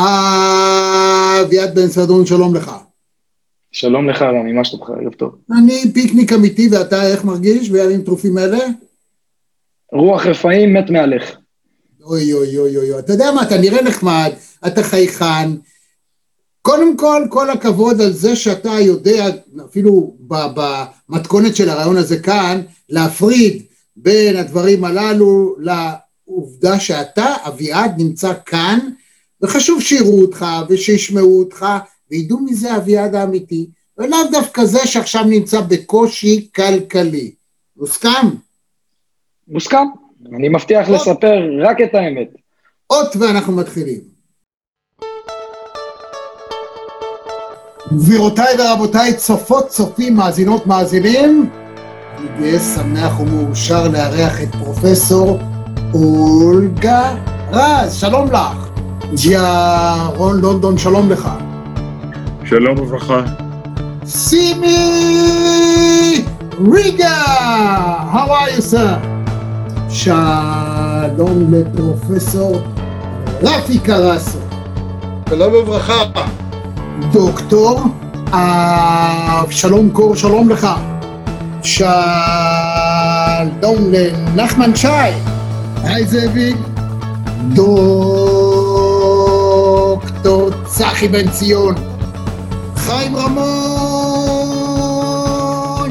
אביעד בן סדרון, שלום לך. שלום לך, רמי, מה שלומך? ערב טוב. אני פיקניק אמיתי, ואתה איך מרגיש בימים טרופים אלה? רוח רפאים מת מהלך. אוי אוי אוי אוי, אתה יודע מה, אתה נראה נחמד, אתה חייכן. קודם כל, כל הכבוד על זה שאתה יודע, אפילו במתכונת של הרעיון הזה כאן, להפריד בין הדברים הללו לעובדה שאתה, אביעד, נמצא כאן, וחשוב שיראו אותך ושישמעו אותך וידעו מזה אביעד האמיתי, ולאו דווקא זה שעכשיו נמצא בקושי כלכלי. מוסכם? מוסכם. אני מבטיח עוד. לספר רק את האמת. אות ואנחנו מתחילים. גבירותיי ורבותיי, צופות, צופים, מאזינות, מאזינים, אני גאה, שמח ומאושר לארח את פרופסור אולגה רז, שלום לך. ג'יה רון לונדון, שלום לך. שלום וברכה. סימי ריגה, how are you sir? שלום לפרופסור רפי קרסו. שלום וברכה. דוקטור אבשלום קור, שלום לך. שלום לנחמן שי. היי זאביק. דוקטור צחי בן ציון. חיים רמון,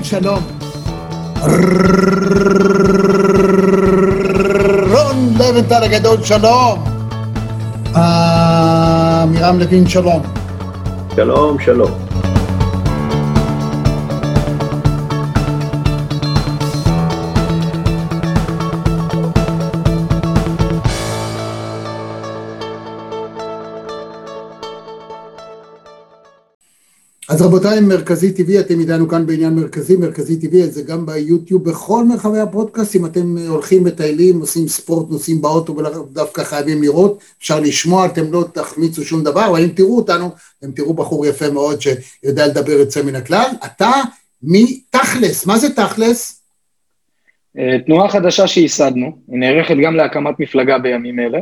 שלום. רון לבנטל הגדול, שלום. עמירם לוין, שלום. שלום, שלום. אז רבותיי, מרכזי טבעי, אתם איתנו כאן בעניין מרכזי, מרכזי טבעי, זה גם ביוטיוב, בכל מרחבי הפודקאסט, אם אתם הולכים, מטיילים, עושים ספורט, נוסעים באוטו, ודווקא חייבים לראות, אפשר לשמוע, אתם לא תחמיצו שום דבר, אבל אם תראו אותנו, אתם תראו בחור יפה מאוד שיודע לדבר יוצא מן הכלל. אתה מתכלס, מה זה תכלס? תנועה חדשה שייסדנו, היא נערכת גם להקמת מפלגה בימים אלה.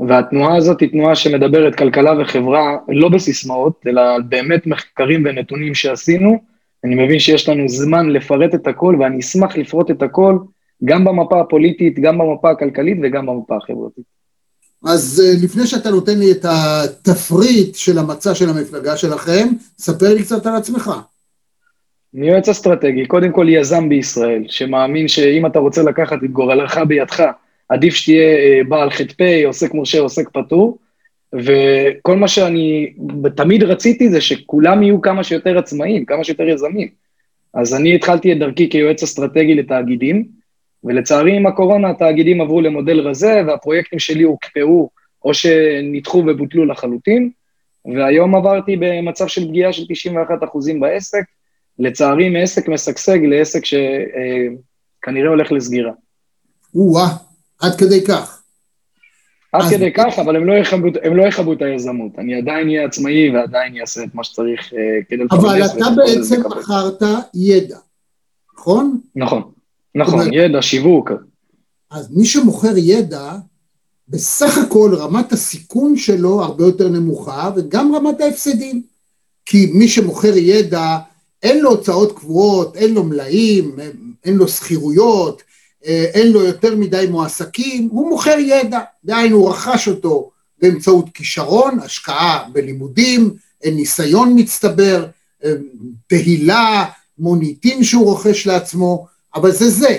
והתנועה הזאת היא תנועה שמדברת כלכלה וחברה לא בסיסמאות, אלא באמת מחקרים ונתונים שעשינו. אני מבין שיש לנו זמן לפרט את הכל, ואני אשמח לפרוט את הכל, גם במפה הפוליטית, גם במפה הכלכלית וגם במפה החברתית. אז לפני שאתה נותן לי את התפריט של המצע של המפלגה שלכם, ספר לי קצת על עצמך. אני יועץ אסטרטגי, קודם כל יזם בישראל, שמאמין שאם אתה רוצה לקחת את גורלך בידך, עדיף שתהיה בעל ח"פ, עוסק מורשה, עוסק פטור, וכל מה שאני תמיד רציתי זה שכולם יהיו כמה שיותר עצמאים, כמה שיותר יזמים. אז אני התחלתי את דרכי כיועץ אסטרטגי לתאגידים, ולצערי עם הקורונה התאגידים עברו למודל רזה, והפרויקטים שלי הוקפאו או שנדחו ובוטלו לחלוטין, והיום עברתי במצב של פגיעה של 91% בעסק, לצערי מעסק משגשג לעסק שכנראה הולך לסגירה. או-אה, עד כדי כך. עד כדי כך, אבל הם לא, יכבו, הם לא את היזמות. אני עדיין אהיה עצמאי ועדיין אעשה את מה שצריך uh, כדי לפרנס. אבל אתה בעצם מכרת ידע, נכון? נכון, נכון, אבל... ידע, שיווק. אז מי שמוכר ידע, בסך הכל רמת הסיכון שלו הרבה יותר נמוכה, וגם רמת ההפסדים. כי מי שמוכר ידע, אין לו הוצאות קבועות, אין לו מלאים, אין לו שכירויות, אין לו יותר מדי מועסקים, הוא מוכר ידע, דהיינו הוא רכש אותו באמצעות כישרון, השקעה בלימודים, ניסיון מצטבר, תהילה, מוניטין שהוא רוכש לעצמו, אבל זה זה.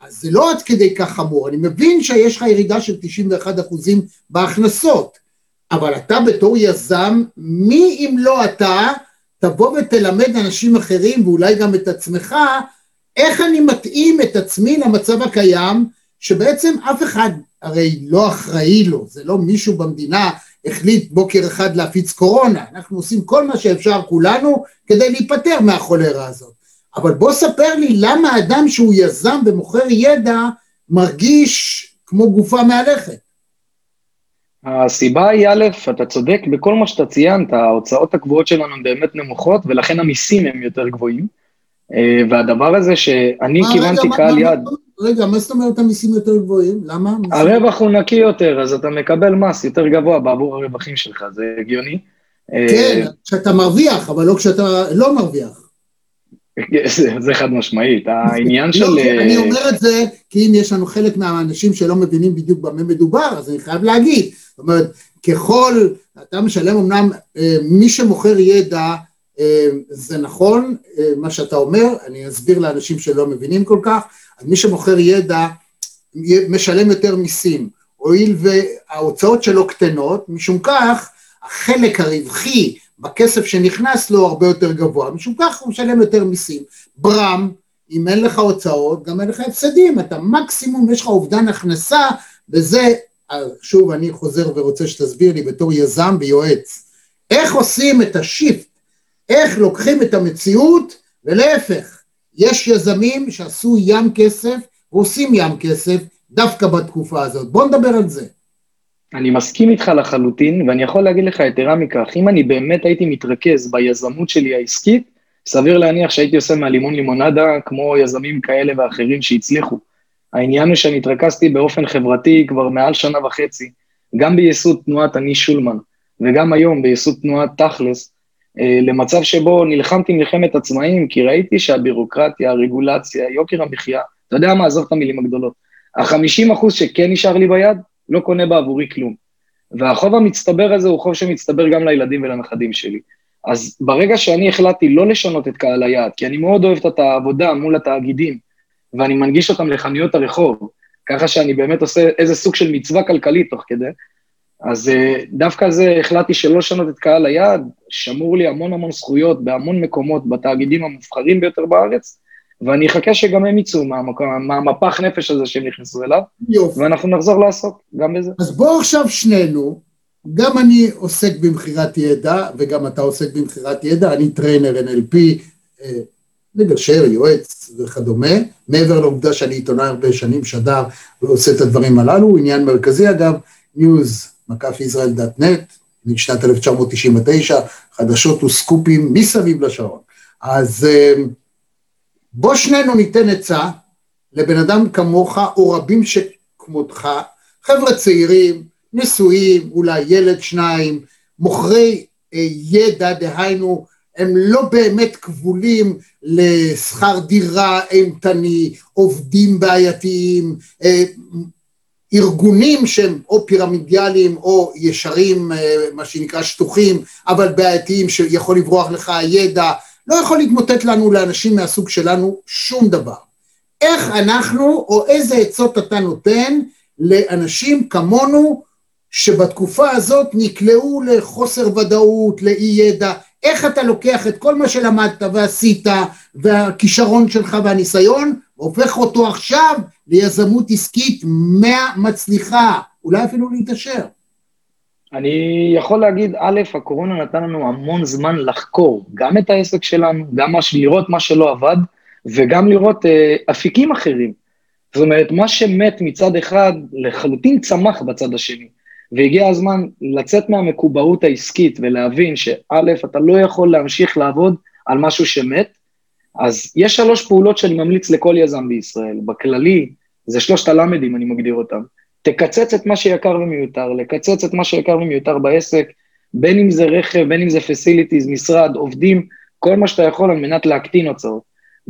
אז זה לא עד כדי כך חמור, אני מבין שיש לך ירידה של 91% בהכנסות, אבל אתה בתור יזם, מי אם לא אתה, תבוא ותלמד אנשים אחרים ואולי גם את עצמך, איך אני מתאים את עצמי למצב הקיים, שבעצם אף אחד הרי לא אחראי לו, זה לא מישהו במדינה החליט בוקר אחד להפיץ קורונה, אנחנו עושים כל מה שאפשר כולנו כדי להיפטר מהחולרה הזאת. אבל בוא ספר לי למה אדם שהוא יזם ומוכר ידע מרגיש כמו גופה מהלכת. הסיבה היא א', אתה צודק בכל מה שאתה ציינת, ההוצאות הקבועות שלנו הן באמת נמוכות ולכן המיסים הם יותר גבוהים. והדבר הזה שאני כיוונתי קהל יד... רגע, מה זאת אומרת המיסים יותר גבוהים? למה? הרווח הוא נקי יותר, אז אתה מקבל מס יותר גבוה בעבור הרווחים שלך, זה הגיוני. כן, כשאתה מרוויח, אבל לא כשאתה לא מרוויח. אה, זה, זה חד משמעית, העניין של... לא, אני אה, אומר את זה, כי אם יש לנו חלק מהאנשים שלא מבינים בדיוק במה מדובר, אז אני חייב להגיד. זאת אומרת, ככל, אתה משלם אמנם, אה, מי שמוכר ידע, אה, זה נכון, אה, מה שאתה אומר, אני אסביר לאנשים שלא מבינים כל כך, מי שמוכר ידע משלם יותר מיסים, הואיל וההוצאות שלו קטנות, משום כך החלק הרווחי בכסף שנכנס לו הרבה יותר גבוה, משום כך הוא משלם יותר מיסים. ברם, אם אין לך הוצאות, גם אין לך הפסדים, אתה מקסימום, יש לך אובדן הכנסה, וזה, אה, שוב, אני חוזר ורוצה שתסביר לי בתור יזם ויועץ, איך עושים את השיפט, איך לוקחים את המציאות, ולהפך, יש יזמים שעשו ים כסף, ועושים ים כסף, דווקא בתקופה הזאת. בוא נדבר על זה. אני מסכים איתך לחלוטין, ואני יכול להגיד לך יתרה מכך, אם אני באמת הייתי מתרכז ביזמות שלי העסקית, סביר להניח שהייתי עושה מהלימון לימונדה כמו יזמים כאלה ואחרים שהצליחו. העניין הוא שאני התרכזתי באופן חברתי כבר מעל שנה וחצי, גם בייסוד תנועת אני שולמן, וגם היום בייסוד תנועת תכלס, למצב שבו נלחמתי מלחמת עצמאים, כי ראיתי שהבירוקרטיה, הרגולציה, יוקר המחיה, אתה יודע מה, עזוב את המילים הגדולות. החמישים אחוז שכן נשאר לי ביד, לא קונה בעבורי כלום. והחוב המצטבר הזה הוא חוב שמצטבר גם לילדים ולנכדים שלי. אז ברגע שאני החלטתי לא לשנות את קהל היעד, כי אני מאוד אוהב את העבודה מול התאגידים, ואני מנגיש אותם לחנויות הרחוב, ככה שאני באמת עושה איזה סוג של מצווה כלכלית תוך כדי, אז אה, דווקא זה החלטתי שלא לשנות את קהל היעד, שמור לי המון המון זכויות בהמון מקומות, בתאגידים המובחרים ביותר בארץ, ואני אחכה שגם הם יצאו מהמקום, מהמפח נפש הזה שהם נכנסו אליו, יופי. ואנחנו נחזור לעסוק גם בזה. אז בואו עכשיו שנינו, גם אני עוסק במכירת ידע, וגם אתה עוסק במכירת ידע, אני trainer NLP, אה, מגשר, יועץ וכדומה, מעבר לעובדה שאני עיתונאי הרבה שנים, שדר ועושה את הדברים הללו, עניין מרכזי אגב, news, מקף ישראל דאט נט, משנת 1999, חדשות וסקופים מסביב לשעון. אז אה, בוא שנינו ניתן עצה לבן אדם כמוך, או רבים שכמותך, חבר'ה צעירים, נשואים, אולי ילד שניים, מוכרי אה, ידע, דהיינו, הם לא באמת כבולים לשכר דירה אימתני, עובדים בעייתיים, אה, ארגונים שהם או פירמידיאליים או ישרים, אה, מה שנקרא שטוחים, אבל בעייתיים שיכול לברוח לך הידע, לא יכול להתמוטט לנו לאנשים מהסוג שלנו שום דבר. איך אנחנו, או איזה עצות אתה נותן לאנשים כמונו, שבתקופה הזאת נקלעו לחוסר ודאות, לאי ידע, איך אתה לוקח את כל מה שלמדת ועשית, והכישרון שלך והניסיון, והופך אותו עכשיו ליזמות עסקית מצליחה, אולי אפילו להתעשר. אני יכול להגיד, א', הקורונה נתן לנו המון זמן לחקור גם את העסק שלנו, גם מה, לראות מה שלא עבד, וגם לראות אה, אפיקים אחרים. זאת אומרת, מה שמת מצד אחד, לחלוטין צמח בצד השני. והגיע הזמן לצאת מהמקובעות העסקית ולהבין שא', אתה לא יכול להמשיך לעבוד על משהו שמת, אז יש שלוש פעולות שאני ממליץ לכל יזם בישראל. בכללי, זה שלושת הלמדים, אני מגדיר אותם. תקצץ את מה שיקר ומיותר, לקצץ את מה שיקר ומיותר בעסק, בין אם זה רכב, בין אם זה facilities, משרד, עובדים, כל מה שאתה יכול על מנת להקטין הוצאות.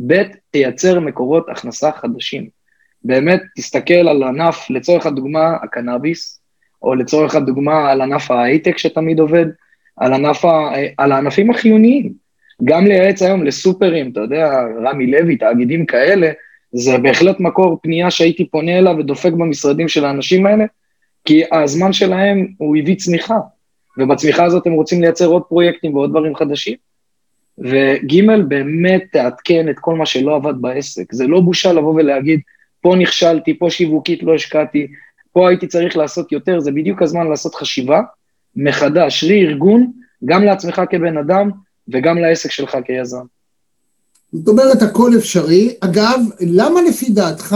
ב', תייצר מקורות הכנסה חדשים. באמת, תסתכל על ענף, לצורך הדוגמה, הקנאביס, או לצורך הדוגמה על ענף ההייטק שתמיד עובד, על, ענף ה, על הענפים החיוניים. גם לייעץ היום לסופרים, אתה יודע, רמי לוי, תאגידים כאלה, זה בהחלט מקור פנייה שהייתי פונה אליו ודופק במשרדים של האנשים האלה, כי הזמן שלהם הוא הביא צמיחה, ובצמיחה הזאת הם רוצים לייצר עוד פרויקטים ועוד דברים חדשים. וג' באמת תעדכן את כל מה שלא עבד בעסק. זה לא בושה לבוא ולהגיד, פה נכשלתי, פה שיווקית לא השקעתי, פה הייתי צריך לעשות יותר, זה בדיוק הזמן לעשות חשיבה מחדש, רי-ארגון, גם לעצמך כבן אדם וגם לעסק שלך כיזם. זאת אומרת, הכל אפשרי. אגב, למה לפי דעתך,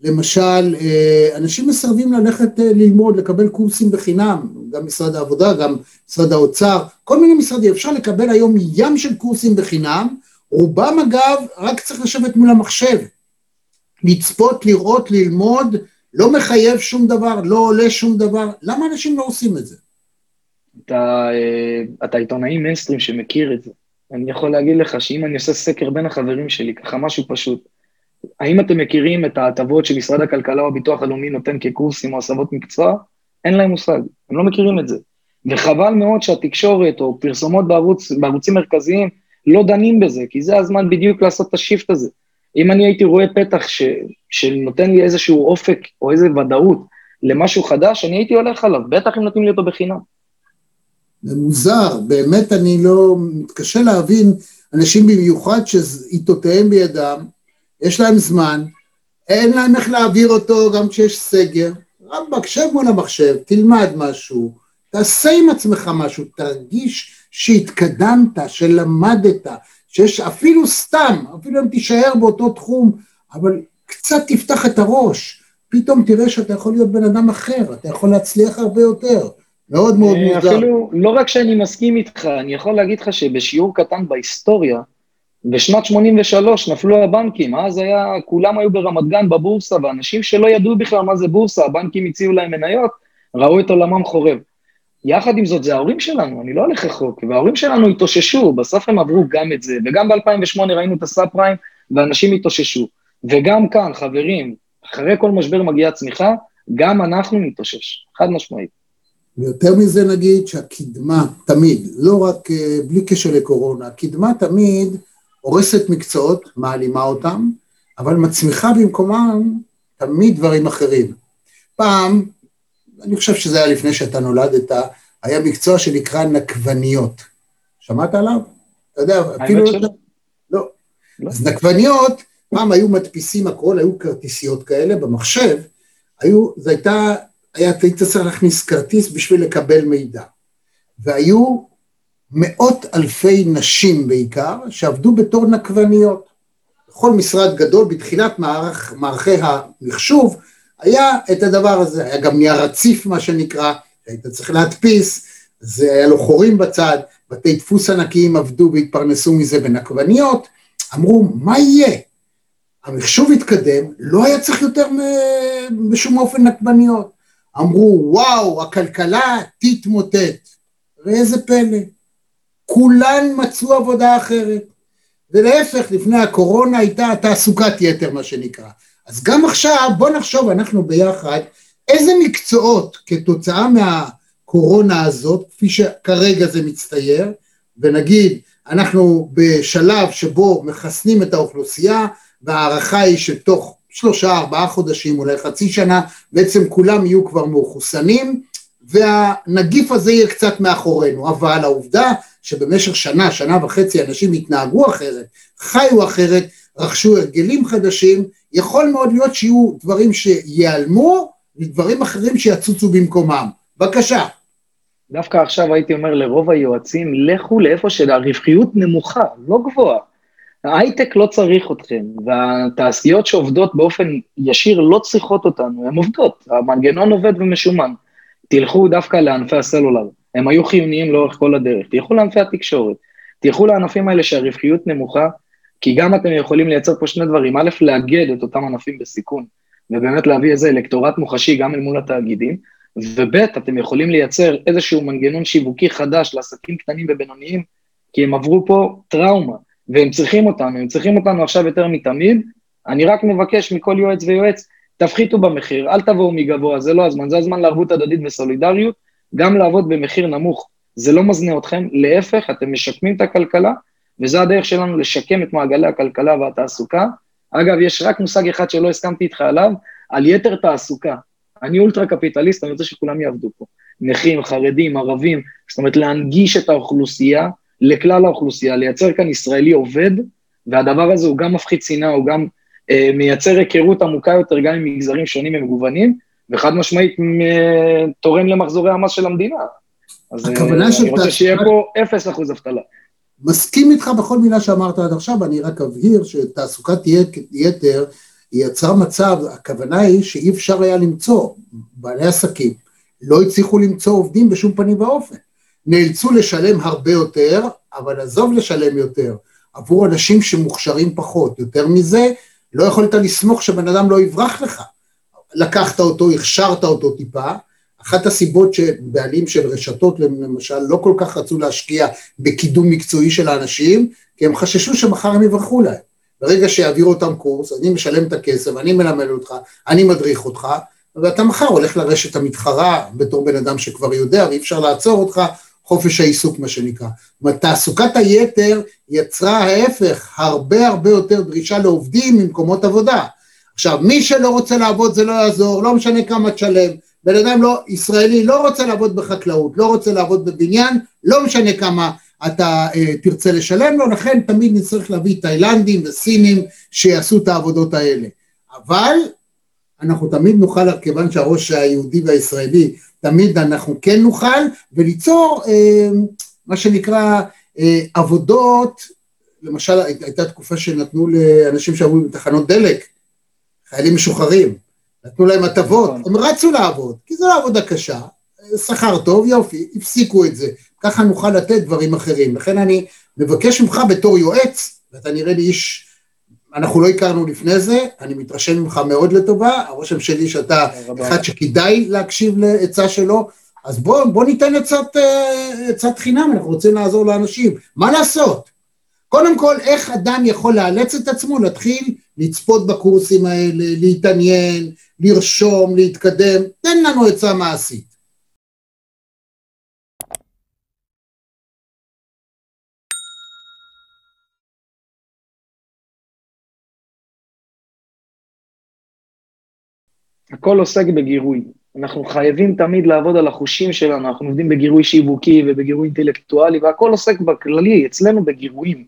למשל, אנשים מסרבים ללכת ללמוד, לקבל קורסים בחינם, גם משרד העבודה, גם משרד האוצר, כל מיני משרדים, אפשר לקבל היום ים של קורסים בחינם, רובם אגב, רק צריך לשבת מול המחשב. לצפות, לראות, ללמוד, לא מחייב שום דבר, לא עולה שום דבר, למה אנשים לא עושים את זה? אתה, אה, אתה עיתונאי מיינסטרים שמכיר את זה. אני יכול להגיד לך שאם אני עושה סקר בין החברים שלי, ככה משהו פשוט, האם אתם מכירים את ההטבות שמשרד הכלכלה או הביטוח הלאומי נותן כקורסים או הסבות מקצוע? אין להם מושג, הם לא מכירים את זה. וחבל מאוד שהתקשורת או פרסומות בערוץ, בערוצים מרכזיים לא דנים בזה, כי זה הזמן בדיוק לעשות את השיפט הזה. אם אני הייתי רואה פתח ש, שנותן לי איזשהו אופק או איזו ודאות למשהו חדש, אני הייתי הולך עליו, בטח אם נותנים לי אותו בחינם. זה מוזר, באמת אני לא, מתקשה להבין אנשים במיוחד שעיתותיהם בידם, יש להם זמן, אין להם איך להעביר אותו גם כשיש סגר, רבאק, שב מול המחשב, תלמד משהו, תעשה עם עצמך משהו, תרגיש שהתקדמת, שלמדת, שיש אפילו סתם, אפילו אם תישאר באותו תחום, אבל קצת תפתח את הראש, פתאום תראה שאתה יכול להיות בן אדם אחר, אתה יכול להצליח הרבה יותר. מאוד מאוד אה, מוזר. אפילו, לא רק שאני מסכים איתך, אני יכול להגיד לך שבשיעור קטן בהיסטוריה, בשנת 83 נפלו הבנקים, אז היה, כולם היו ברמת גן בבורסה, ואנשים שלא ידעו בכלל מה זה בורסה, הבנקים הציעו להם מניות, ראו את עולמם חורב. יחד עם זאת, זה ההורים שלנו, אני לא הולך רחוק, וההורים שלנו התאוששו, בסוף הם עברו גם את זה, וגם ב-2008 ראינו את הסאב פריים, ואנשים התאוששו. וגם כאן, חברים, אחרי כל משבר מגיעה צמיחה, גם אנחנו נתאושש, חד משמעית. ויותר מזה נגיד שהקדמה תמיד, לא רק אה, בלי קשר לקורונה, הקדמה תמיד הורסת מקצועות, מעלימה אותם, אבל מצמיחה במקומם תמיד דברים אחרים. פעם, אני חושב שזה היה לפני שאתה נולדת, היה מקצוע שנקרא נקבניות. שמעת עליו? אתה יודע, אפילו... לא, לא. לא. אז נקבניות, פעם היו מדפיסים הכל, היו כרטיסיות כאלה במחשב, היו, זו הייתה היית צריך להכניס כרטיס בשביל לקבל מידע. והיו מאות אלפי נשים בעיקר, שעבדו בתור נקבניות. בכל משרד גדול, בתחילת מערך, מערכי המחשוב, היה את הדבר הזה, היה גם נייר רציף מה שנקרא, היית צריך להדפיס, זה היה לו חורים בצד, בתי דפוס ענקיים עבדו והתפרנסו מזה בנקבניות, אמרו, מה יהיה? המחשוב התקדם, לא היה צריך יותר בשום אופן נקבניות. אמרו, וואו, הכלכלה תתמוטט. ואיזה פלא, כולן מצאו עבודה אחרת. ולהפך, לפני הקורונה הייתה תעסוקת יתר, מה שנקרא. אז גם עכשיו, בוא נחשוב, אנחנו ביחד, איזה מקצועות כתוצאה מהקורונה הזאת, כפי שכרגע זה מצטייר, ונגיד, אנחנו בשלב שבו מחסנים את האוכלוסייה, וההערכה היא שתוך שלושה, ארבעה חודשים, אולי חצי שנה, בעצם כולם יהיו כבר מחוסנים, והנגיף הזה יהיה קצת מאחורינו, אבל העובדה שבמשך שנה, שנה וחצי אנשים התנהגו אחרת, חיו אחרת, רכשו הרגלים חדשים, יכול מאוד להיות שיהיו דברים שייעלמו ודברים אחרים שיצוצו במקומם. בבקשה. דווקא עכשיו הייתי אומר לרוב היועצים, לכו לאיפה שהרווחיות נמוכה, לא גבוהה. ההייטק לא צריך אתכם, והתעשיות שעובדות באופן ישיר לא צריכות אותנו, הן עובדות, המנגנון עובד ומשומן. תלכו דווקא לענפי הסלולר, הם היו חיוניים לאורך כל הדרך, תלכו לענפי התקשורת, תלכו לענפים האלה שהרווחיות נמוכה, כי גם אתם יכולים לייצר פה שני דברים, א', לאגד את אותם ענפים בסיכון, ובאמת להביא איזה אלקטורט מוחשי גם אל מול התאגידים, וב', אתם יכולים לייצר איזשהו מנגנון שיווקי חדש לעסקים קטנים ובינוניים, כי הם עברו פה טראומה, והם צריכים אותנו, הם צריכים אותנו עכשיו יותר מתמיד. אני רק מבקש מכל יועץ ויועץ, תפחיתו במחיר, אל תבואו מגבוה, זה לא הזמן, זה הזמן לערבות הדדית וסולידריות, גם לעבוד במחיר נמוך, זה לא מזנה אתכם, להפך, אתם משקמים את הכלכלה, וזה הדרך שלנו לשקם את מעגלי הכלכלה והתעסוקה. אגב, יש רק מושג אחד שלא הסכמתי איתך עליו, על יתר תעסוקה. אני אולטרה קפיטליסט, אני רוצה שכולם יעבדו פה. נכים, חרדים, ערבים, זאת אומרת להנגיש את האוכלוסייה, לכלל האוכלוסייה, לייצר כאן ישראלי עובד, והדבר הזה הוא גם מפחית שנאה, הוא גם אה, מייצר היכרות עמוקה יותר גם עם מגזרים שונים ומגוונים, וחד משמעית תורם למחזורי המס של המדינה. אז אה, אני רוצה שיהיה פה אפס אחוז אבטלה. מסכים איתך בכל מילה שאמרת עד עכשיו, אני רק אבהיר שתעסוקת יתר יצרה מצב, הכוונה היא שאי אפשר היה למצוא, בעלי עסקים לא הצליחו למצוא עובדים בשום פנים ואופן. נאלצו לשלם הרבה יותר, אבל עזוב לשלם יותר, עבור אנשים שמוכשרים פחות. יותר מזה, לא יכולת לסמוך שבן אדם לא יברח לך. לקחת אותו, הכשרת אותו טיפה, אחת הסיבות שבעלים של רשתות למשל לא כל כך רצו להשקיע בקידום מקצועי של האנשים, כי הם חששו שמחר הם יברחו להם. ברגע שיעבירו אותם קורס, אני משלם את הכסף, אני מלמד אותך, אני מדריך אותך, ואתה מחר הולך לרשת המתחרה בתור בן אדם שכבר יודע ואי אפשר לעצור אותך, חופש העיסוק מה שנקרא. זאת אומרת, תעסוקת היתר יצרה ההפך, הרבה הרבה יותר דרישה לעובדים ממקומות עבודה. עכשיו, מי שלא רוצה לעבוד זה לא יעזור, לא משנה כמה תשלם. בן אדם לא, ישראלי לא רוצה לעבוד בחקלאות, לא רוצה לעבוד בבניין, לא משנה כמה אתה אה, תרצה לשלם לו, לכן תמיד נצטרך להביא תאילנדים וסינים שיעשו את העבודות האלה. אבל אנחנו תמיד נוכל, כיוון שהראש היהודי והישראלי, תמיד אנחנו כן נוכל, וליצור אה, מה שנקרא אה, עבודות, למשל הייתה תקופה שנתנו לאנשים שעברו בתחנות דלק, חיילים משוחררים, נתנו להם הטבות, נכון. הם רצו לעבוד, כי זו לא עבודה קשה, שכר טוב, יופי, הפסיקו את זה, ככה נוכל לתת דברים אחרים. לכן אני מבקש ממך בתור יועץ, ואתה נראה לי איש, אנחנו לא הכרנו לפני זה, אני מתרשם ממך מאוד לטובה, הרושם שלי שאתה אחד שכדאי להקשיב לעצה שלו, אז בוא, בוא ניתן עצת, אה, עצת חינם, אנחנו רוצים לעזור לאנשים. מה לעשות? קודם כל, איך אדם יכול לאלץ את עצמו להתחיל לצפות בקורסים האלה, להתעניין, לרשום, להתקדם, תן לנו עצה מעשית. הכל עוסק בגירוי. אנחנו חייבים תמיד לעבוד על החושים שלנו, אנחנו עובדים בגירוי שיווקי ובגירוי אינטלקטואלי, והכל עוסק בכללי, אצלנו בגירויים.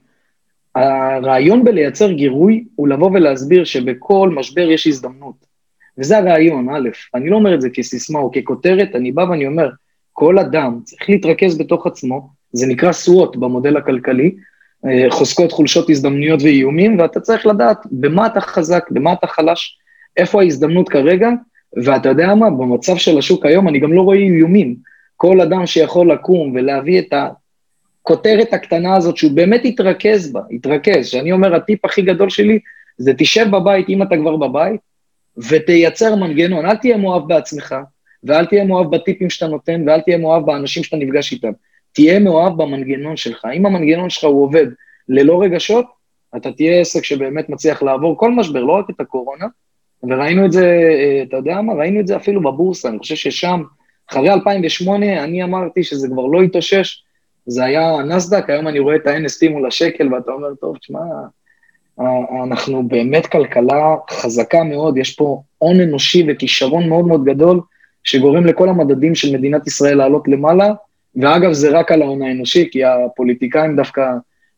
הרעיון בלייצר גירוי הוא לבוא ולהסביר שבכל משבר יש הזדמנות. וזה הרעיון, א', אני לא אומר את זה כסיסמה או ככותרת, אני בא ואני אומר, כל אדם צריך להתרכז בתוך עצמו, זה נקרא סוואט במודל הכלכלי, אה, חוזקות, חולשות, הזדמנויות ואיומים, ואתה צריך לדעת במה אתה חזק, במה אתה חלש, איפה ההזדמנות כרגע, ואתה יודע מה, במצב של השוק היום אני גם לא רואה איומים. כל אדם שיכול לקום ולהביא את הכותרת הקטנה הזאת, שהוא באמת יתרכז בה, יתרכז, שאני אומר, הטיפ הכי גדול שלי, זה תשב בבית, אם אתה כבר בבית, ותייצר מנגנון, אל תהיה מאוהב בעצמך, ואל תהיה מאוהב בטיפים שאתה נותן, ואל תהיה מאוהב באנשים שאתה נפגש איתם. תהיה מאוהב במנגנון שלך. אם המנגנון שלך הוא עובד ללא רגשות, אתה תהיה עסק שבאמת מצליח לעבור כל משבר, לא רק את הקורונה, וראינו את זה, אה, אתה יודע מה? ראינו את זה אפילו בבורסה, אני חושב ששם, אחרי 2008, אני אמרתי שזה כבר לא התאושש, זה היה נסדק, היום אני רואה את ה-NST מול השקל, ואתה אומר, טוב, תשמע, אנחנו באמת כלכלה חזקה מאוד, יש פה הון אנושי וכישרון מאוד מאוד גדול, שגורם לכל המדדים של מדינת ישראל לעלות למעלה, ואגב, זה רק על ההון האנושי, כי הפוליטיקאים דווקא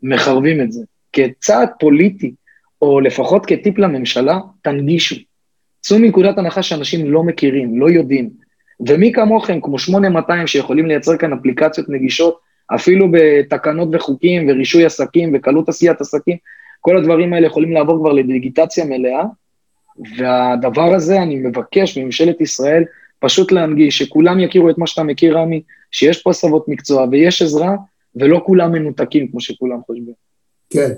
מחרבים את זה. כצעד פוליטי, או לפחות כטיפ לממשלה, תנגישו. צאו מנקודת הנחה שאנשים לא מכירים, לא יודעים. ומי כמוכם, כמו 8200 שיכולים לייצר כאן אפליקציות נגישות, אפילו בתקנות וחוקים ורישוי עסקים וקלות עשיית עסקים, כל הדברים האלה יכולים לעבור כבר לדיגיטציה מלאה, והדבר הזה, אני מבקש מממשלת ישראל פשוט להנגיש, שכולם יכירו את מה שאתה מכיר, רמי, שיש פה הסבות מקצוע ויש עזרה, ולא כולם מנותקים כמו שכולם חושבים. כן.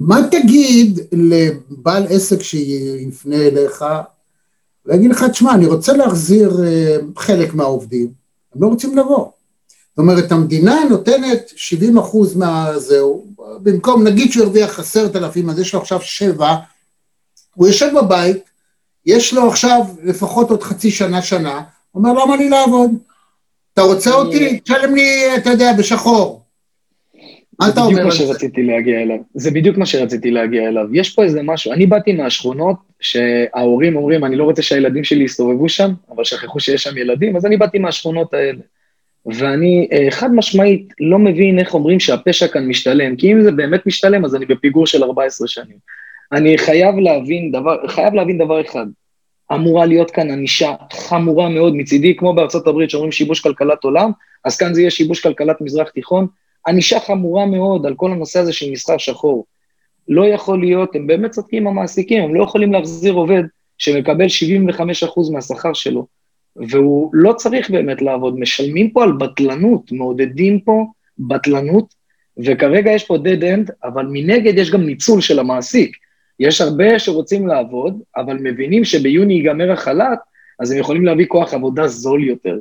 מה תגיד לבעל עסק שיפנה אליך ויגיד לך, תשמע, אני רוצה להחזיר אה, חלק מהעובדים, הם לא רוצים לבוא. זאת אומרת, המדינה נותנת 70 אחוז מהזהו, במקום, נגיד שהוא הרוויח עשרת אלפים, אז יש לו עכשיו שבע, הוא יושב בבית, יש לו עכשיו לפחות עוד חצי שנה, שנה, אומר, למה לי לעבוד? אתה רוצה אותי? תשלם לי, אתה יודע, בשחור. מה אתה אומר? זה בדיוק מה שרציתי להגיע אליו. זה בדיוק מה שרציתי להגיע אליו. יש פה איזה משהו, אני באתי מהשכונות שההורים אומרים, אני לא רוצה שהילדים שלי יסתובבו שם, אבל שכחו שיש שם ילדים, אז אני באתי מהשכונות האלה. ואני אה, חד משמעית לא מבין איך אומרים שהפשע כאן משתלם, כי אם זה באמת משתלם, אז אני בפיגור של 14 שנים. אני חייב להבין דבר, חייב להבין דבר אחד, אמורה להיות כאן ענישה חמורה מאוד מצידי, כמו בארצות הברית שאומרים שיבוש כלכלת עולם, אז כאן זה יהיה שיבוש כלכלת מזרח תיכון, ענישה חמורה מאוד על כל הנושא הזה של מסחר שחור. לא יכול להיות, הם באמת צודקים המעסיקים, הם לא יכולים להחזיר עובד שמקבל 75% מהשכר שלו, והוא לא צריך באמת לעבוד. משלמים פה על בטלנות, מעודדים פה בטלנות, וכרגע יש פה dead end, אבל מנגד יש גם ניצול של המעסיק. יש הרבה שרוצים לעבוד, אבל מבינים שביוני ייגמר החל"ת, אז הם יכולים להביא כוח עבודה זול יותר.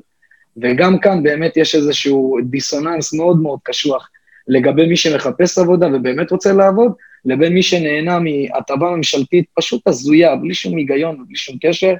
וגם כאן באמת יש איזשהו דיסוננס מאוד מאוד קשוח לגבי מי שמחפש עבודה ובאמת רוצה לעבוד, לבין מי שנהנה מהטבה ממשלתית פשוט הזויה, בלי שום היגיון ובלי שום קשר.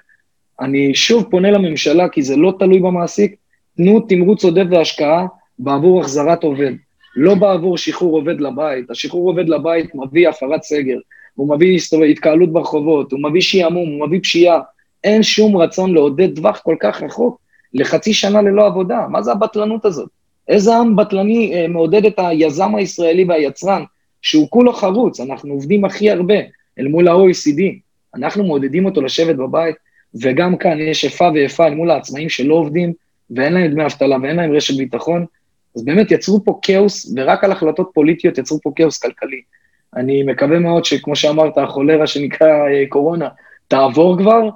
אני שוב פונה לממשלה, כי זה לא תלוי במעסיק, תנו תמרוץ עודף והשקעה בעבור החזרת עובד, לא בעבור שחרור עובד לבית. השחרור עובד לבית מביא הפרת סגר, הוא מביא התקהלות ברחובות, הוא מביא שעמום, הוא מביא פשיעה. אין שום רצון לעודד טווח כל כך רחוק לחצי שנה ללא עבודה. מה זה הבטלנות הזאת? איזה עם בטלני אה, מעודד את היזם הישראלי והיצרן, שהוא כולו חרוץ, אנחנו עובדים הכי הרבה אל מול ה-OECD, אנחנו מעודדים אותו לשבת בבית, וגם כאן יש איפה ואיפה אל מול העצמאים שלא עובדים, ואין להם דמי אבטלה ואין להם רשת ביטחון, אז באמת יצרו פה כאוס, ורק על החלטות פוליטיות יצרו פה כאוס כלכלי. אני מקווה מאוד שכמו שאמרת, החולרה שנקרא אה, קורונה תעבור כבר,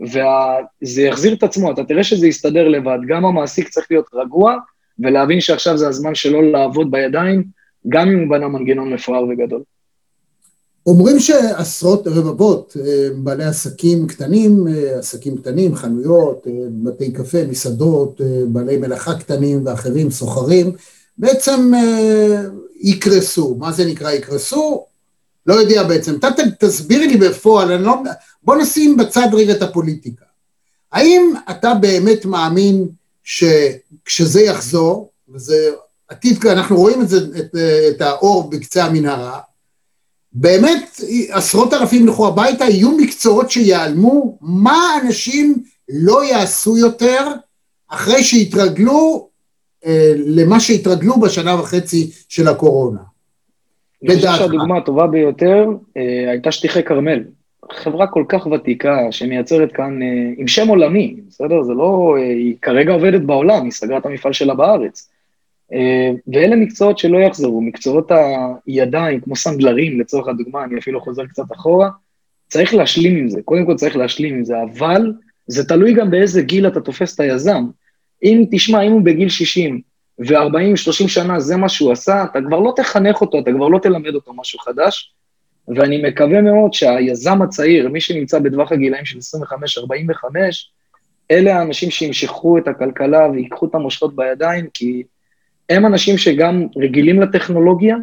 וזה יחזיר את עצמו, אתה תראה שזה יסתדר לבד. גם המעסיק צריך להיות רגוע, ולהבין שעכשיו זה הזמן שלו לעבוד בידיים, גם אם הוא בנה מנגנון מפואר וגדול. אומרים שעשרות רבבות אה, בעלי עסקים קטנים, אה, עסקים קטנים, חנויות, אה, בתי קפה, מסעדות, בעלי מלאכה קטנים ואחרים, סוחרים, בעצם יקרסו. מה זה נקרא יקרסו? לא יודע בעצם. אתה תסביר לי בפועל, לא... בוא נשים בצד רגע את הפוליטיקה. האם אתה באמת מאמין שכשזה יחזור, וזה עתיד, אנחנו רואים את זה, את, את האור בקצה המנהרה, באמת עשרות אלפים ילכו הביתה, יהיו מקצועות שיעלמו, מה אנשים לא יעשו יותר אחרי שיתרגלו אה, למה שהתרגלו בשנה וחצי של הקורונה. אני חושב שהדוגמה הטובה ביותר אה, הייתה שטיחי כרמל. חברה כל כך ותיקה שמייצרת כאן אה, עם שם עולמי, בסדר? זה לא, אה, היא כרגע עובדת בעולם, היא סגרה את המפעל שלה בארץ. אה, ואלה מקצועות שלא יחזרו, מקצועות הידיים, כמו סנדלרים לצורך הדוגמה, אני אפילו חוזר קצת אחורה, צריך להשלים עם זה, קודם כל צריך להשלים עם זה, אבל זה תלוי גם באיזה גיל אתה תופס את היזם. אם תשמע, אם הוא בגיל 60 ו-40-30 שנה זה מה שהוא עשה, אתה כבר לא תחנך אותו, אתה כבר לא תלמד אותו משהו חדש, ואני מקווה מאוד שהיזם הצעיר, מי שנמצא בטווח הגילאים של 25-45, אלה האנשים שימשכו את הכלכלה ויקחו את המושכות בידיים, כי הם אנשים שגם רגילים לטכנולוגיה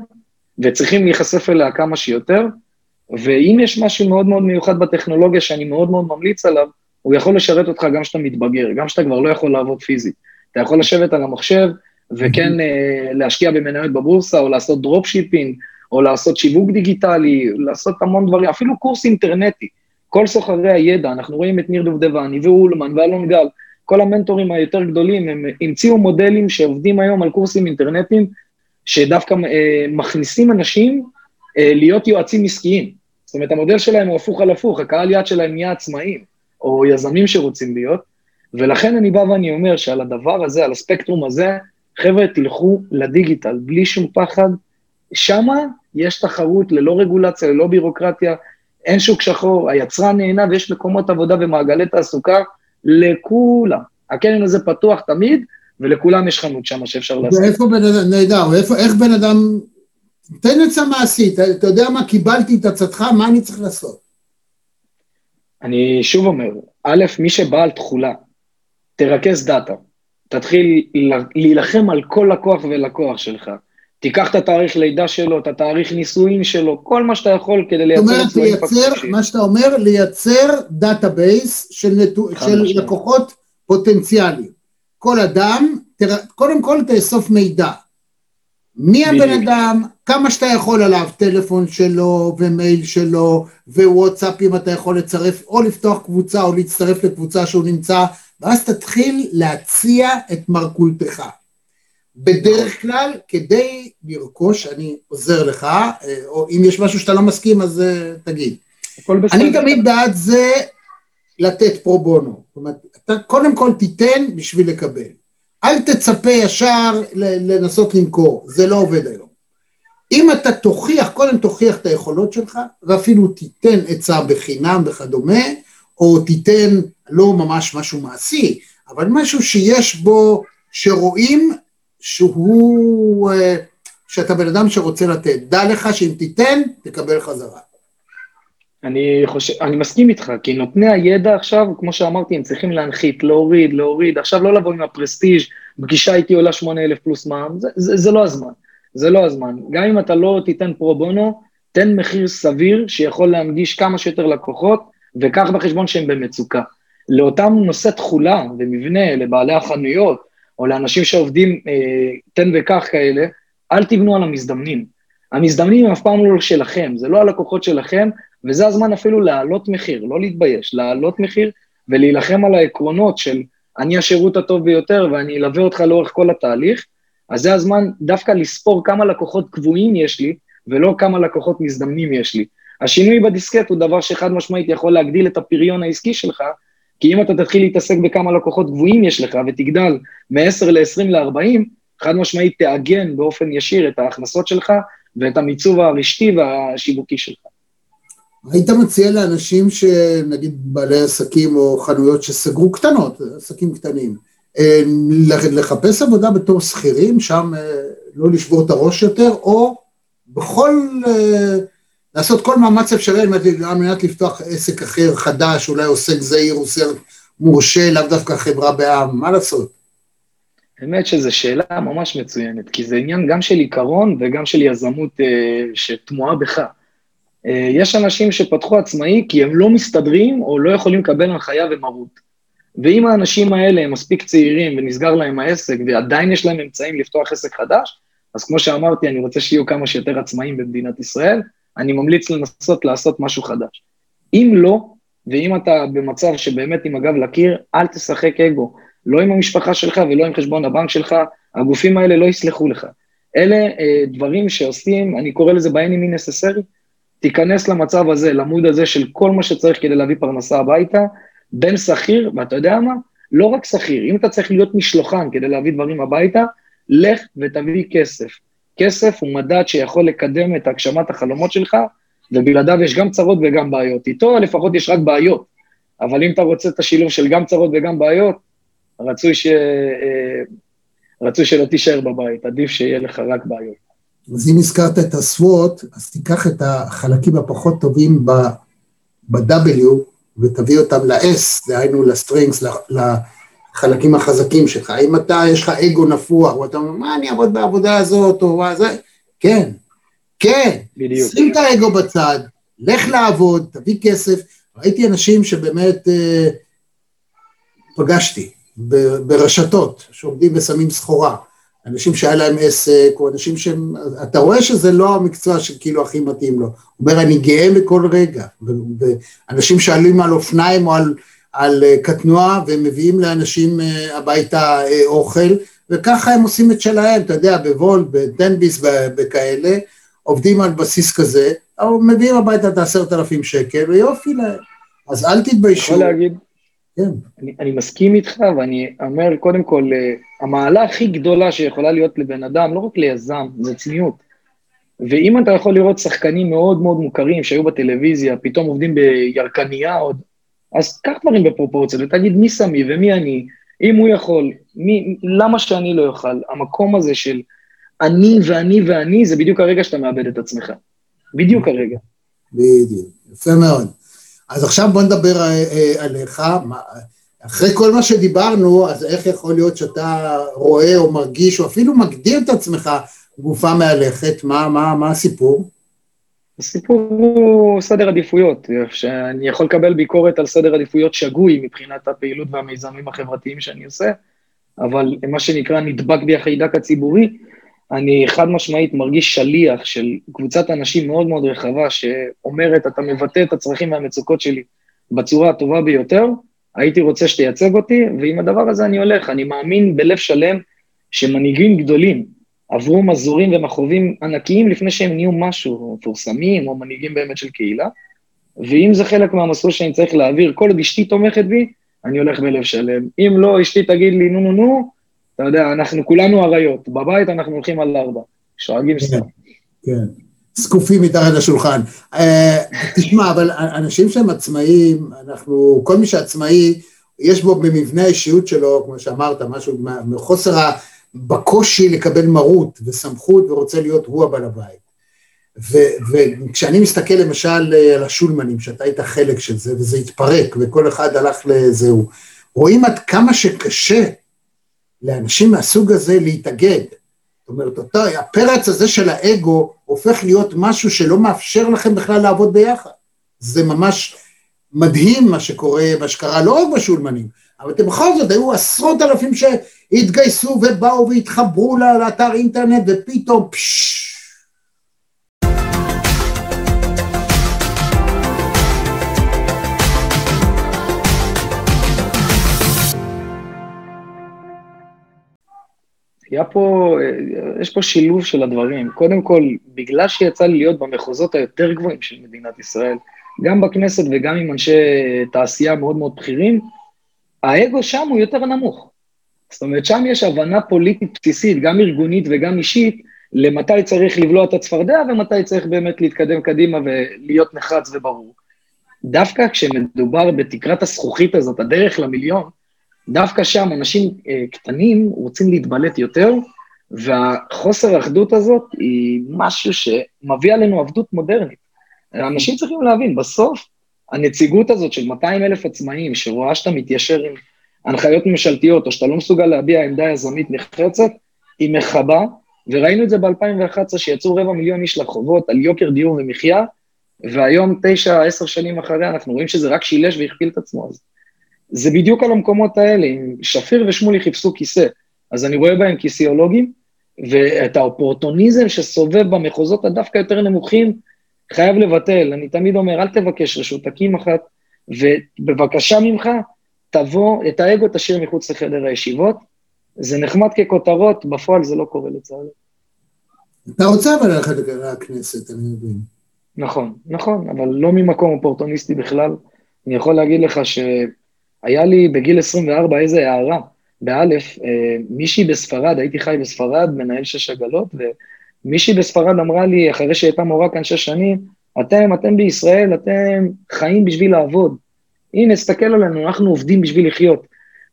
וצריכים להיחשף אליה כמה שיותר, ואם יש משהו מאוד מאוד מיוחד בטכנולוגיה שאני מאוד מאוד ממליץ עליו, הוא יכול לשרת אותך גם כשאתה מתבגר, גם כשאתה כבר לא יכול לעבוד פיזית. אתה יכול לשבת על המחשב וכן mm-hmm. להשקיע במניות בבורסה, או לעשות dropshipping, או לעשות שיווק דיגיטלי, לעשות המון דברים, אפילו קורס אינטרנטי. כל סוחרי הידע, אנחנו רואים את ניר דובדבני ואולמן ואלון גל, כל המנטורים היותר גדולים, הם המציאו מודלים שעובדים היום על קורסים אינטרנטיים, שדווקא אה, מכניסים אנשים אה, להיות יועצים עסקיים. זאת אומרת, המודל שלהם הוא הפוך על הפוך, הקהל יעד שלהם נהיה עצמאים, או יזמים שרוצים להיות, ולכן אני בא ואני אומר שעל הדבר הזה, על הספקטרום הזה, חבר'ה, תלכו לדיגיטל, בלי שום פחד. שמה יש תחרות ללא רגולציה, ללא בירוקרטיה, אין שוק שחור, היצרן נהנה ויש מקומות עבודה ומעגלי תעסוקה לכולם. הקניון הזה פתוח תמיד, ולכולם יש חנות שם שאפשר לעשות. ואיפה בן אדם, נהדר, איך בן אדם, תן עצה מעשית, אתה יודע מה, קיבלתי את עצתך, מה אני צריך לעשות? אני שוב אומר, א', מי שבעל תכולה, תרכז data, תתחיל להילחם על כל לקוח ולקוח שלך. תיקח את התאריך לידה שלו, את התאריך נישואין שלו, כל מה שאתה יכול כדי לייצר אצלו impact רגשי. מה שאתה אומר, לייצר database של, נטו, של לקוחות פוטנציאליים. כל אדם, תר... קודם כל תאסוף מידע. מי הבן אדם, כמה שאתה יכול עליו, טלפון שלו ומייל שלו ווואטסאפ אם אתה יכול לצרף, או לפתוח קבוצה או להצטרף לקבוצה שהוא נמצא, ואז תתחיל להציע את מרכולתך. בדרך כלל, כדי לרכוש, אני עוזר לך, אה, או אם יש משהו שאתה לא מסכים, אז אה, תגיד. אני תמיד בעד זה לתת פרו בונו. זאת אומרת, אתה קודם כל תיתן בשביל לקבל. אל תצפה ישר לנסות למכור, זה לא עובד היום. אם אתה תוכיח, קודם תוכיח את היכולות שלך, ואפילו תיתן עצה בחינם וכדומה, או תיתן לא ממש משהו מעשי, אבל משהו שיש בו, שרואים שהוא, אה, שאתה בן אדם שרוצה לתת. דע לך שאם תיתן, תקבל חזרה. אני חושב, אני מסכים איתך, כי נותני הידע עכשיו, כמו שאמרתי, הם צריכים להנחית, להוריד, להוריד, עכשיו לא לבוא עם הפרסטיג', פגישה איתי עולה 8,000 פלוס מע"מ, זה, זה, זה לא הזמן, זה לא הזמן. גם אם אתה לא תיתן פרו בונו, תן מחיר סביר שיכול להנגיש כמה שיותר לקוחות, וקח בחשבון שהם במצוקה. לאותם נושא תכולה ומבנה, לבעלי החנויות, או לאנשים שעובדים אה, תן וקח כאלה, אל תבנו על המזדמנים. המזדמנים הם אף פעם לא שלכם, זה לא הלקוחות שלכם, וזה הזמן אפילו להעלות מחיר, לא להתבייש, להעלות מחיר ולהילחם על העקרונות של אני השירות הטוב ביותר ואני אלווה אותך לאורך כל התהליך, אז זה הזמן דווקא לספור כמה לקוחות קבועים יש לי, ולא כמה לקוחות מזדמנים יש לי. השינוי בדיסקט הוא דבר שחד משמעית יכול להגדיל את הפריון העסקי שלך, כי אם אתה תתחיל להתעסק בכמה לקוחות גבוהים יש לך ותגדל מ-10 ל-20 ל-40, חד משמעית תעגן באופן ישיר את ההכנסות שלך ואת המיצוב הרשתי והשיווקי שלך. היית מציע לאנשים שנגיד בעלי עסקים או חנויות שסגרו קטנות, עסקים קטנים, אה, לחפש עבודה בתור שכירים, שם אה, לא לשבור את הראש יותר, או בכל, אה, לעשות כל מאמץ אפשרי על מנת לפתוח עסק אחר, חדש, אולי עוסק זעיר, עוסק מורשה, לאו דווקא חברה בעם, מה לעשות? האמת שזו שאלה ממש מצוינת, כי זה עניין גם של עיקרון וגם של יזמות אה, שתמוהה בך. אה, יש אנשים שפתחו עצמאי כי הם לא מסתדרים או לא יכולים לקבל הנחיה ומרות. ואם האנשים האלה הם מספיק צעירים ונסגר להם העסק ועדיין יש להם אמצעים לפתוח עסק חדש, אז כמו שאמרתי, אני רוצה שיהיו כמה שיותר עצמאים במדינת ישראל, אני ממליץ לנסות לעשות משהו חדש. אם לא, ואם אתה במצב שבאמת עם הגב לקיר, אל תשחק אגו. לא עם המשפחה שלך ולא עם חשבון הבנק שלך, הגופים האלה לא יסלחו לך. אלה אה, דברים שעושים, אני קורא לזה ב-any mean necessary, תיכנס למצב הזה, למוד הזה של כל מה שצריך כדי להביא פרנסה הביתה, בין שכיר, ואתה יודע מה? לא רק שכיר, אם אתה צריך להיות משלוחן כדי להביא דברים הביתה, לך ותביא כסף. כסף הוא מדד שיכול לקדם את הגשמת החלומות שלך, ובלעדיו יש גם צרות וגם בעיות. איתו לפחות יש רק בעיות, אבל אם אתה רוצה את השילוב של גם צרות וגם בעיות, רצוי, ש... אה, רצוי שלא תישאר בבית, עדיף שיהיה לך רק בעיות. אז אם הזכרת את הסוואט, אז תיקח את החלקים הפחות טובים ב-W ותביא אותם ל-S, דהיינו לסטרינגס, לחלקים החזקים שלך. אם אתה, יש לך אגו נפוח, ואתה אומר, מה אני אעבוד בעבודה הזאת, או מה זה, כן, כן, בדיוק. שים את האגו בצד, לך לעבוד, תביא כסף. ראיתי אנשים שבאמת אה, פגשתי ברשתות, שעובדים ושמים סחורה. אנשים שהיה להם עסק, או אנשים שהם, אתה רואה שזה לא המקצוע שכאילו הכי מתאים לו. הוא אומר, אני גאה בכל רגע. ואנשים שעלים על אופניים או על, על אה, קטנוע, והם מביאים לאנשים אה, הביתה אה, אוכל, וככה הם עושים את שלהם, אתה יודע, בוולט, בטנביס וכאלה, עובדים על בסיס כזה, אבל מביאים הביתה את העשרת אלפים שקל, ויופי להם. אז אל תתביישו. יכול להגיד, כן. אני, אני מסכים איתך, ואני אומר, קודם כל, המעלה הכי גדולה שיכולה להיות לבן אדם, לא רק ליזם, זה צניעות. ואם אתה יכול לראות שחקנים מאוד מאוד מוכרים שהיו בטלוויזיה, פתאום עובדים בירקניה עוד, אז קח דברים בפרופורציות ותגיד מי שמי ומי אני, אם הוא יכול, מי, למה שאני לא אוכל? המקום הזה של אני ואני ואני, זה בדיוק הרגע שאתה מאבד את עצמך. בדיוק הרגע. בדיוק, יפה מאוד. אז עכשיו בוא נדבר אה, אה, עליך, אחרי כל מה שדיברנו, אז איך יכול להיות שאתה רואה או מרגיש או אפילו מגדיר את עצמך גופה מהלכת, מה, מה, מה הסיפור? הסיפור הוא סדר עדיפויות, שאני יכול לקבל ביקורת על סדר עדיפויות שגוי מבחינת הפעילות והמיזמים החברתיים שאני עושה, אבל מה שנקרא נדבק בי החיידק הציבורי, אני חד משמעית מרגיש שליח של קבוצת אנשים מאוד מאוד רחבה שאומרת, אתה מבטא את הצרכים והמצוקות שלי בצורה הטובה ביותר, הייתי רוצה שתייצג אותי, ועם הדבר הזה אני הולך. אני מאמין בלב שלם שמנהיגים גדולים עברו מזורים ומכאובים ענקיים לפני שהם נהיו משהו, מפורסמים או מנהיגים באמת של קהילה, ואם זה חלק מהמסלול שאני צריך להעביר, כל עוד אשתי תומכת בי, אני הולך בלב שלם. אם לא, אשתי תגיד לי, נו נו נו, אתה יודע, אנחנו כולנו אריות, בבית אנחנו הולכים על ארבע, שואגים סתם. כן, זקופים מתחת לשולחן. אה, תשמע, אבל אנשים שהם עצמאים, אנחנו, כל מי שעצמאי, יש בו במבנה האישיות שלו, כמו שאמרת, משהו, מחוסר, בקושי לקבל מרות וסמכות ורוצה להיות הוא הבעל הבית. וכשאני מסתכל למשל על השולמנים, שאתה היית חלק של זה, וזה התפרק, וכל אחד הלך לזהו, רואים עד כמה שקשה לאנשים מהסוג הזה להתאגד. זאת אומרת, אותו, הפרץ הזה של האגו הופך להיות משהו שלא מאפשר לכם בכלל לעבוד ביחד. זה ממש מדהים מה שקורה, מה שקרה לא רק בשולמנים, אבל אתם בכל זאת, היו עשרות אלפים שהתגייסו ובאו והתחברו לאתר אינטרנט, ופתאום פששש. היה פה, יש פה שילוב של הדברים. קודם כל, בגלל שיצא לי להיות במחוזות היותר גבוהים של מדינת ישראל, גם בכנסת וגם עם אנשי תעשייה מאוד מאוד בכירים, האגו שם הוא יותר נמוך. זאת אומרת, שם יש הבנה פוליטית בסיסית, גם ארגונית וגם אישית, למתי צריך לבלוע את הצפרדע ומתי צריך באמת להתקדם קדימה ולהיות נחרץ וברור. דווקא כשמדובר בתקרת הזכוכית הזאת, הדרך למיליון, דווקא שם אנשים אה, קטנים רוצים להתבלט יותר, והחוסר האחדות הזאת היא משהו שמביא עלינו עבדות מודרנית. אנשים צריכים להבין, בסוף הנציגות הזאת של 200 אלף עצמאים, שרואה שאתה מתיישר עם הנחיות ממשלתיות, או שאתה לא מסוגל להביע עמדה יזמית נחרצת, היא מכבה, וראינו את זה ב-2011, שיצאו רבע מיליון איש לרחובות על יוקר דיור ומחיה, והיום, תשע, עשר שנים אחריה, אנחנו רואים שזה רק שילש והכפיל את עצמו. אז זה בדיוק על המקומות האלה, אם שפיר ושמולי חיפשו כיסא, אז אני רואה בהם כיסאולוגים, ואת האופורטוניזם שסובב במחוזות הדווקא יותר נמוכים, חייב לבטל. אני תמיד אומר, אל תבקש רשות, תקים אחת, ובבקשה ממך, תבוא, את האגו תשאיר מחוץ לחדר הישיבות. זה נחמד ככותרות, בפועל זה לא קורה לצערי. אתה רוצה אבל ללכת לכנסת, אני מבין. נכון, נכון, אבל לא ממקום אופורטוניסטי בכלל. אני יכול להגיד לך שהיה לי בגיל 24 איזה הערה. באלף, אה, מישהי בספרד, הייתי חי בספרד, מנהל שש עגלות, ומישהי בספרד אמרה לי, אחרי שהיא הייתה מורה כאן שש שנים, אתם, אתם בישראל, אתם חיים בשביל לעבוד. הנה, תסתכל עלינו, אנחנו עובדים בשביל לחיות.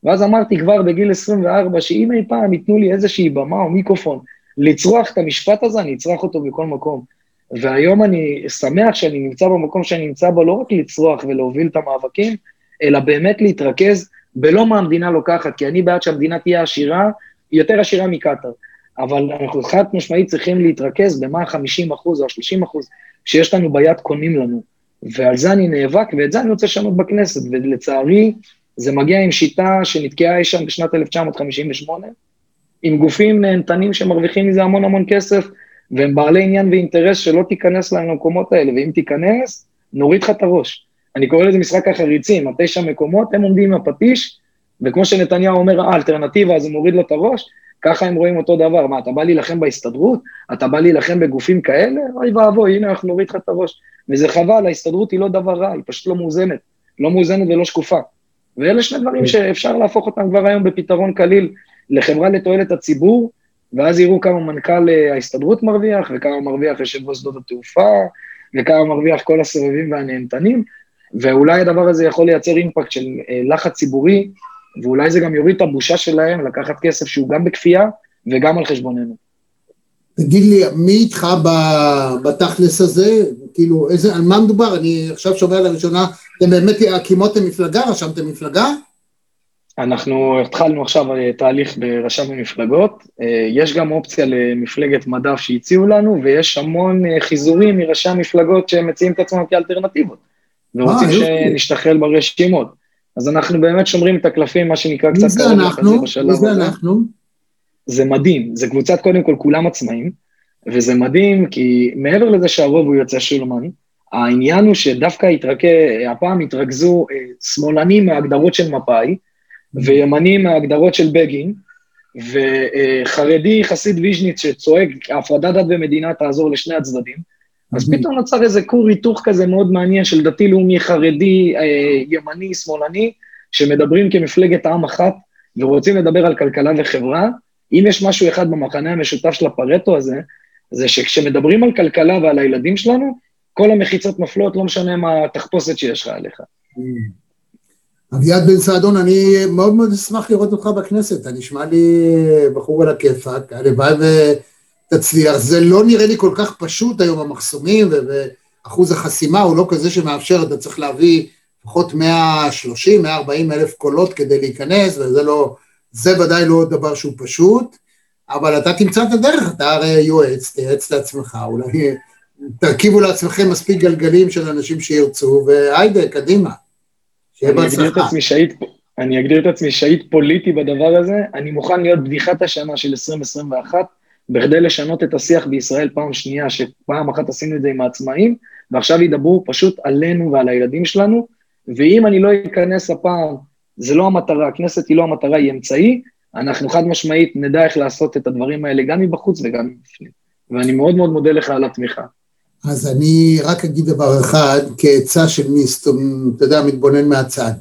ואז אמרתי כבר בגיל 24, שאם אי פעם ייתנו לי איזושהי במה או מיקרופון לצרוח את המשפט הזה, אני אצרח אותו בכל מקום. והיום אני שמח שאני נמצא במקום שאני נמצא בו, לא רק לצרוח ולהוביל את המאבקים, אלא באמת להתרכז בלא מה המדינה לוקחת, כי אני בעד שהמדינה תהיה עשירה, יותר עשירה מקטאר. אבל אנחנו חד משמעית צריכים להתרכז במה ה-50 אחוז או ה-30 אחוז שיש לנו ביד קונים לנו. ועל זה אני נאבק, ואת זה אני רוצה לשנות בכנסת, ולצערי, זה מגיע עם שיטה שנתקעה אי שם בשנת 1958, עם גופים נהנתנים שמרוויחים מזה המון המון כסף, והם בעלי עניין ואינטרס שלא תיכנס להם למקומות האלה, ואם תיכנס, נוריד לך את הראש. אני קורא לזה משחק החריצים, התשע מקומות, הם עומדים עם הפטיש, וכמו שנתניהו אומר, האלטרנטיבה, אז הוא מוריד לו את הראש, ככה הם רואים אותו דבר. מה, אתה בא להילחם בהסתדרות? אתה בא להילחם בגופים כאלה? אוי ואבוי, הנה, אנחנו נוריד לך את הראש. וזה חבל, ההסתדרות היא לא דבר רע, היא פשוט לא מאוזנת. לא מאוזנת ולא שקופה. ואלה שני דברים שאפשר להפוך אותם כבר היום בפתרון קליל לחברה לתועלת הציבור, ואז יראו כמה מנכ"ל אה, ההסתדרות מרוויח, וכמה מרוויח יושב ראש שדות התעופה, וכמה מרוויח כל הסובבים והנהנתנים, ואולי הדבר הזה יכול לייצר אימפקט של אה, לחץ ציבורי, ואולי זה גם יוריד את הבושה שלהם לקחת כסף שהוא גם בכפייה וגם על חשבוננו. תגיד לי, מי איתך בתכלס הזה? כאילו, איזה, על מה מדובר? אני עכשיו שומע לראשונה, אתם באמת הקימותם מפלגה, רשמתם מפלגה? אנחנו התחלנו עכשיו אה, תהליך ברשם המפלגות, אה, יש גם אופציה למפלגת מדף שהציעו לנו, ויש המון חיזורים מראשי המפלגות שמציעים את עצמם כאלטרנטיבות. ורוצים אה, שנשתחרר ברשימות. אז אנחנו באמת שומרים את הקלפים, מה שנקרא קצת לחזיר בשלב הזה. מי זה אנחנו? זה מדהים, זה קבוצת קודם כל כולם עצמאים, וזה מדהים כי מעבר לזה שהרוב הוא יוצא שולמן, העניין הוא שדווקא התרכ... הפעם התרכזו אה, שמאלנים מההגדרות של מפא"י, וימנים מההגדרות של בגין, וחרדי חסיד ויז'ניץ שצועק, הפרדת דת ומדינה תעזור לשני הצדדים, אז פתאום נוצר איזה כור היתוך כזה מאוד מעניין של דתי-לאומי, חרדי, אה, ימני, שמאלני, שמדברים כמפלגת עם אחת ורוצים לדבר על כלכלה וחברה. אם יש משהו אחד במחנה המשותף של הפרטו הזה, זה שכשמדברים על כלכלה ועל הילדים שלנו, כל המחיצות נופלות, לא משנה מה התחפושת שיש לך עליך. אביעד בן סעדון, אני מאוד מאוד אשמח לראות אותך בכנסת, אתה נשמע לי בחור על הכיפאק, הלוואי תצליח. זה לא נראה לי כל כך פשוט היום המחסומים, ואחוז החסימה הוא לא כזה שמאפשר, אתה צריך להביא לפחות 130, 140 אלף קולות כדי להיכנס, וזה לא, זה ודאי לא דבר שהוא פשוט, אבל אתה תמצא את הדרך, אתה הרי יועץ, תייעץ לעצמך, אולי תרכיבו לעצמכם מספיק גלגלים של אנשים שירצו, והיידה, קדימה. שיהיה בהצלחה. אני אגדיר את עצמי שהיד פוליטי בדבר הזה, אני מוכן להיות בדיחת השנה של 2021, בכדי לשנות את השיח בישראל פעם שנייה, שפעם אחת עשינו את זה עם העצמאים, ועכשיו ידברו פשוט עלינו ועל הילדים שלנו, ואם אני לא אכנס הפעם, זה לא המטרה, הכנסת היא לא המטרה, היא אמצעי, אנחנו חד משמעית נדע איך לעשות את הדברים האלה גם מבחוץ וגם מבפנים. ואני מאוד מאוד מודה לך על התמיכה. אז אני רק אגיד דבר אחד, כעצה של מי, אתה יודע, מתבונן מהצד.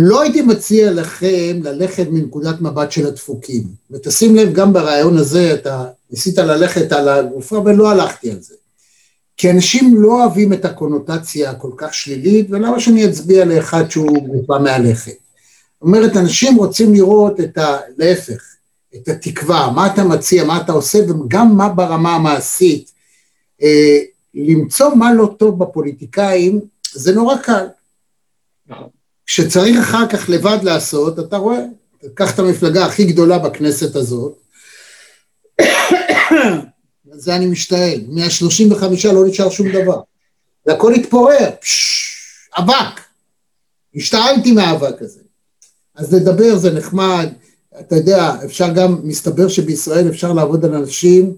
לא הייתי מציע לכם ללכת מנקודת מבט של הדפוקים. ותשים לב, גם ברעיון הזה אתה ניסית ללכת על הגופה ולא הלכתי על זה. כי אנשים לא אוהבים את הקונוטציה הכל כך שלילית, ולמה שאני אצביע לאחד שהוא גופה מהלכת? זאת אומרת, אנשים רוצים לראות את ה... להפך, את התקווה, מה אתה מציע, מה אתה עושה, וגם מה ברמה המעשית. אה, למצוא מה לא טוב בפוליטיקאים, זה נורא קל. נכון. כשצריך אחר כך לבד לעשות, אתה רואה, קח את המפלגה הכי גדולה בכנסת הזאת, זה אני משתעל, מה-35 לא נשאר שום דבר, והכל התפורר, אבק, השתעלתי מהאבק הזה. אז לדבר זה נחמד, אתה יודע, אפשר גם, מסתבר שבישראל אפשר לעבוד על אנשים,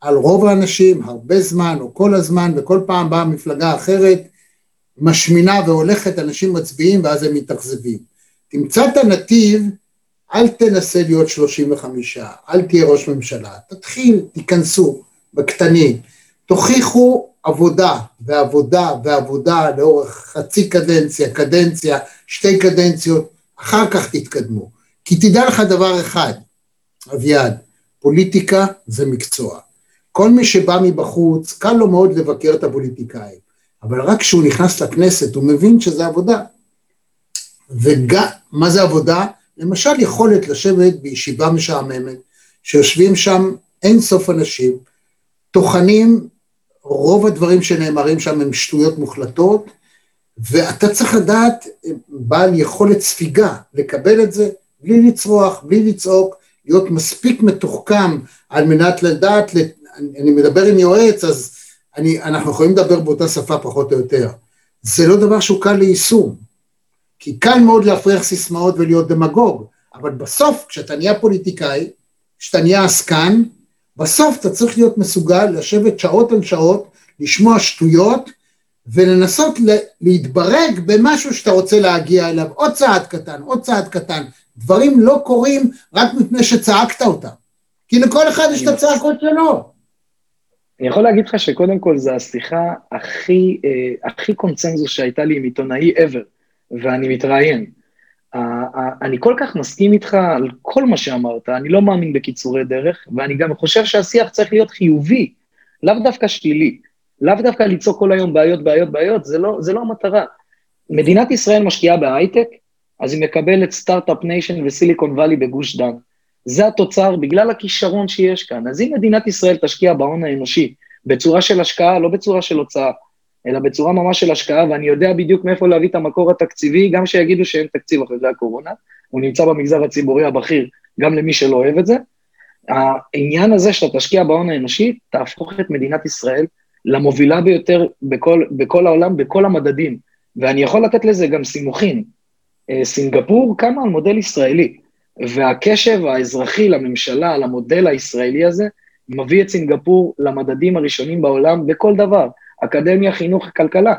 על רוב האנשים, הרבה זמן או כל הזמן, וכל פעם באה מפלגה אחרת, משמינה והולכת, אנשים מצביעים ואז הם מתאכזבים. תמצא את הנתיב, אל תנסה להיות 35, אל תהיה ראש ממשלה, תתחיל, תיכנסו בקטנים, תוכיחו עבודה ועבודה ועבודה לאורך חצי קדנציה, קדנציה, שתי קדנציות, אחר כך תתקדמו. כי תדע לך דבר אחד, אביעד, פוליטיקה זה מקצוע. כל מי שבא מבחוץ, קל לו מאוד לבקר את הפוליטיקאים. אבל רק כשהוא נכנס לכנסת הוא מבין שזה עבודה. וגם, מה זה עבודה? למשל יכולת לשבת בישיבה משעממת, שיושבים שם אין סוף אנשים, טוחנים, רוב הדברים שנאמרים שם הם שטויות מוחלטות, ואתה צריך לדעת, בעל יכולת ספיגה, לקבל את זה בלי לצרוח, בלי לצעוק, להיות מספיק מתוחכם על מנת לדעת, אני מדבר עם יועץ, אז אני, אנחנו יכולים לדבר באותה שפה פחות או יותר. זה לא דבר שהוא קל ליישום, כי קל מאוד להפריח סיסמאות ולהיות דמגוג, אבל בסוף כשאתה נהיה פוליטיקאי, כשאתה נהיה עסקן, בסוף אתה צריך להיות מסוגל לשבת שעות על שעות, לשמוע שטויות, ולנסות להתברג במשהו שאתה רוצה להגיע אליו, עוד צעד קטן, עוד צעד קטן. דברים לא קורים רק מפני שצעקת אותם, כי לכל אחד יש את הצעקות שלו. אני יכול להגיד לך שקודם כל זו השיחה הכי, אה, הכי קונצנזוס שהייתה לי עם עיתונאי ever, ואני מתראיין. אה, אה, אני כל כך מסכים איתך על כל מה שאמרת, אני לא מאמין בקיצורי דרך, ואני גם חושב שהשיח צריך להיות חיובי, לאו דווקא שלילי. לאו דווקא לצעוק כל היום בעיות, בעיות, בעיות, זה לא, זה לא המטרה. מדינת ישראל משקיעה בהייטק, אז היא מקבלת start-up nation ו Silicon Valley בגוש דן. זה התוצר בגלל הכישרון שיש כאן. אז אם מדינת ישראל תשקיע בהון האנושי בצורה של השקעה, לא בצורה של הוצאה, אלא בצורה ממש של השקעה, ואני יודע בדיוק מאיפה להביא את המקור התקציבי, גם שיגידו שאין תקציב אחרי הקורונה, הוא נמצא במגזר הציבורי הבכיר, גם למי שלא אוהב את זה. העניין הזה שאתה תשקיע בהון האנושי, תהפוך את מדינת ישראל למובילה ביותר בכל, בכל העולם, בכל המדדים. ואני יכול לתת לזה גם סימוכין. אה, סינגפור קמה על מודל ישראלי. והקשב האזרחי לממשלה, למודל הישראלי הזה, מביא את סינגפור למדדים הראשונים בעולם בכל דבר, אקדמיה, חינוך, כלכלה.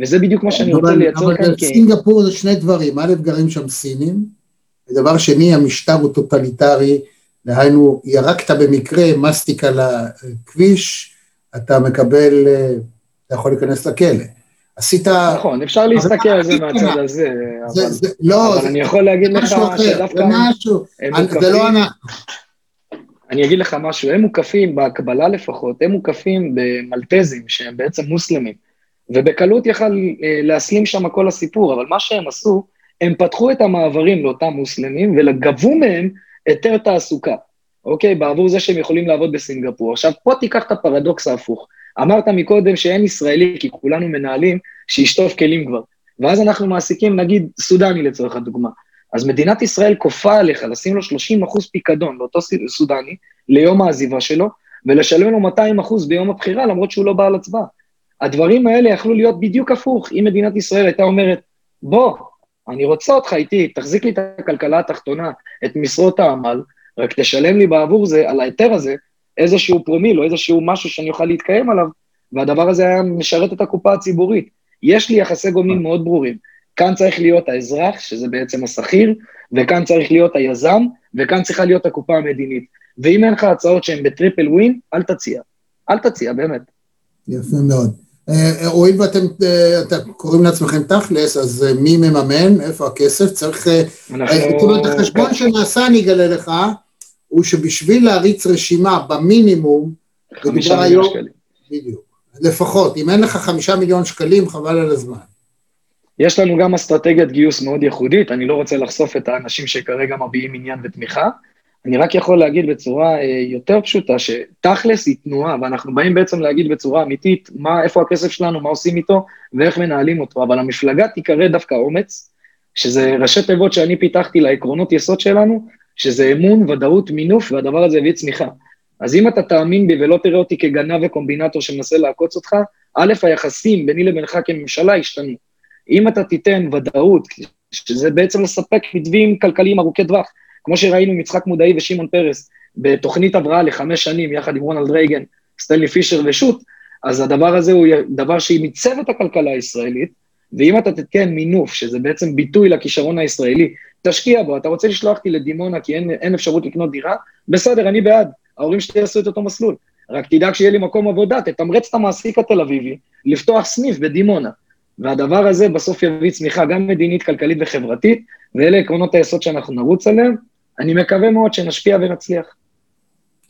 וזה בדיוק מה שאני רוצה לייצר כאן. אבל סינגפור זה שני דברים, א', גרים שם סינים, ודבר שני, המשטר הוא טוטליטרי, דהיינו, ירקת במקרה מסטיק על הכביש, אתה מקבל, אה, אתה יכול להיכנס לכלא. עשית... נכון, אפשר להסתכל על זה מהצד הזה, לא, אבל אני יכול להגיד לך שדווקא... זה לא אנחנו. אני אגיד לך משהו, הם מוקפים, בהקבלה לפחות, הם מוקפים במלטזים שהם בעצם מוסלמים, ובקלות יכל אה, להסלים שם כל הסיפור, אבל מה שהם עשו, הם פתחו את המעברים לאותם מוסלמים וגבו מהם היתר תעסוקה. אוקיי? בעבור זה שהם יכולים לעבוד בסינגפור. עכשיו, פה תיקח את הפרדוקס ההפוך. אמרת מקודם שאין ישראלי, כי כולנו מנהלים, שישטוף כלים כבר. ואז אנחנו מעסיקים, נגיד, סודני לצורך הדוגמה. אז מדינת ישראל כופה עליך לשים לו 30 אחוז פיקדון לאותו סודני, ליום העזיבה שלו, ולשלם לו 200 אחוז ביום הבחירה, למרות שהוא לא בעל הצבעה. הדברים האלה יכלו להיות בדיוק הפוך, אם מדינת ישראל הייתה אומרת, בוא, אני רוצה אותך איתי, תחזיק לי את הכלכלה התחתונה, את משרות העמל, רק תשלם לי בעבור זה, על ההיתר הזה, איזשהו פרומיל או איזשהו משהו שאני אוכל להתקיים עליו, והדבר הזה היה משרת את הקופה הציבורית. יש לי יחסי גומלין מאוד ברורים. כאן צריך להיות האזרח, שזה בעצם השכיר, וכאן צריך להיות היזם, וכאן צריכה להיות הקופה המדינית. ואם אין לך הצעות שהן בטריפל ווין, אל תציע. אל תציע, באמת. יפה מאוד. אה, הואיל ואתם אה, קוראים לעצמכם תכלס, אז אה, מי מממן? איפה הכסף? צריך... זאת אומרת, החשבון כן. שנעשה, אני אגלה לך, הוא שבשביל להריץ רשימה במינימום, חמישה מיליון שקלים. בדיוק. לפחות. אם אין לך חמישה מיליון שקלים, חבל על הזמן. יש לנו גם אסטרטגיית גיוס מאוד ייחודית, אני לא רוצה לחשוף את האנשים שכרגע מביעים עניין ותמיכה, אני רק יכול להגיד בצורה אה, יותר פשוטה, שתכלס היא תנועה, ואנחנו באים בעצם להגיד בצורה אמיתית, מה, איפה הכסף שלנו, מה עושים איתו, ואיך מנהלים אותו, אבל המפלגה תיקרא דווקא אומץ, שזה ראשי תיבות שאני פיתחתי לעקרונות יסוד שלנו, שזה אמון, ודאות, מינוף, והדבר הזה הביא צמיחה. אז אם אתה תאמין בי ולא תראה אותי כגנב וקומבינטור שמנסה לעקוץ אותך, א', היחסים ביני לבינך כממשלה ישתנו. אם אתה תיתן ודאות, שזה בעצם לספק מתווים כלכליים ארוכי טווח, כמו שראינו עם יצחק מודעי ושמעון פרס, בתוכנית הבראה לחמש שנים, יחד עם רונלד רייגן, סטנלי פישר ושות', אז הדבר הזה הוא דבר שייצב את הכלכלה הישראלית, ואם אתה תתקן מינוף, שזה בעצם ביטוי לכישרון הישראלי, תשקיע בו, אתה רוצה לשלוח אותי לדימונה כי אין, אין אפשרות לקנות דירה, בסדר, אני בעד, ההורים שלי יעשו את אותו מסלול. רק תדאג שיהיה לי מקום עבודה, תתמרץ את המעסיק התל אביבי לפתוח סניף בדימונה. והדבר הזה בסוף יביא צמיחה גם מדינית, כלכלית וחברתית, ואלה עקרונות היסוד שאנחנו נרוץ עליהם. אני מקווה מאוד שנשפיע ונצליח.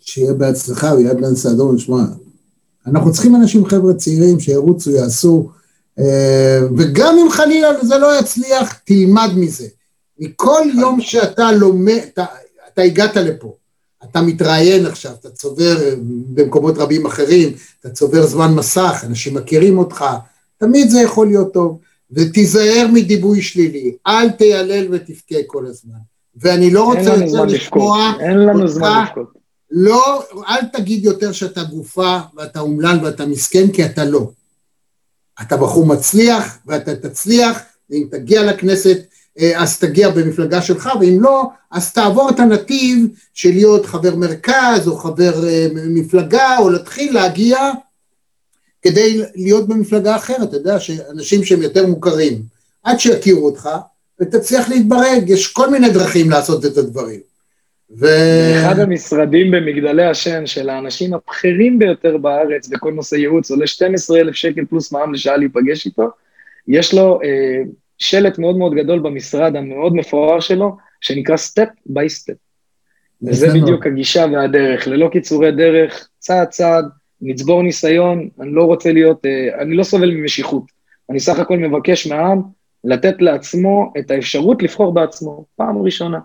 שיהיה בהצלחה, ויד לנסה אדום, נשמע. אנחנו צריכים אנשים, חבר'ה צעירים, שירוצו, יעשו, אה, וגם אם חלילה זה לא יצליח, תלמד מזה. מכל יום שאתה לומד, אתה, אתה הגעת לפה, אתה מתראיין עכשיו, אתה צובר אה, במקומות רבים אחרים, אתה צובר זמן מסך, אנשים מכירים אותך, תמיד זה יכול להיות טוב, ותיזהר מדיבוי שלילי, אל תיילל ותבכה כל הזמן. ואני לא רוצה יותר לשמוע אין לנו זמן לבכות. לא, אל תגיד יותר שאתה גופה ואתה אומלל ואתה מסכן, כי אתה לא. אתה בחור מצליח ואתה תצליח, ואם תגיע לכנסת אז תגיע במפלגה שלך, ואם לא, אז תעבור את הנתיב של להיות חבר מרכז או חבר אה, מפלגה, או להתחיל להגיע כדי להיות במפלגה אחרת, אתה יודע, שאנשים שהם יותר מוכרים, עד שיכירו אותך, ותצליח להתברג, יש כל מיני דרכים לעשות את הדברים. ו... אחד המשרדים במגדלי השן של האנשים הבכירים ביותר בארץ בכל נושא ייעוץ, עולה 12,000 שקל פלוס מע"מ לשעה להיפגש איתו, יש לו אה, שלט מאוד מאוד גדול במשרד המאוד מפואר שלו, שנקרא step by step. וזה בדיוק הגישה והדרך, ללא קיצורי דרך, צעד צעד, נצבור ניסיון, אני לא רוצה להיות, אה, אני לא סובל ממשיחיות. אני סך הכל מבקש מהעם לתת לעצמו את האפשרות לבחור בעצמו, פעם ראשונה.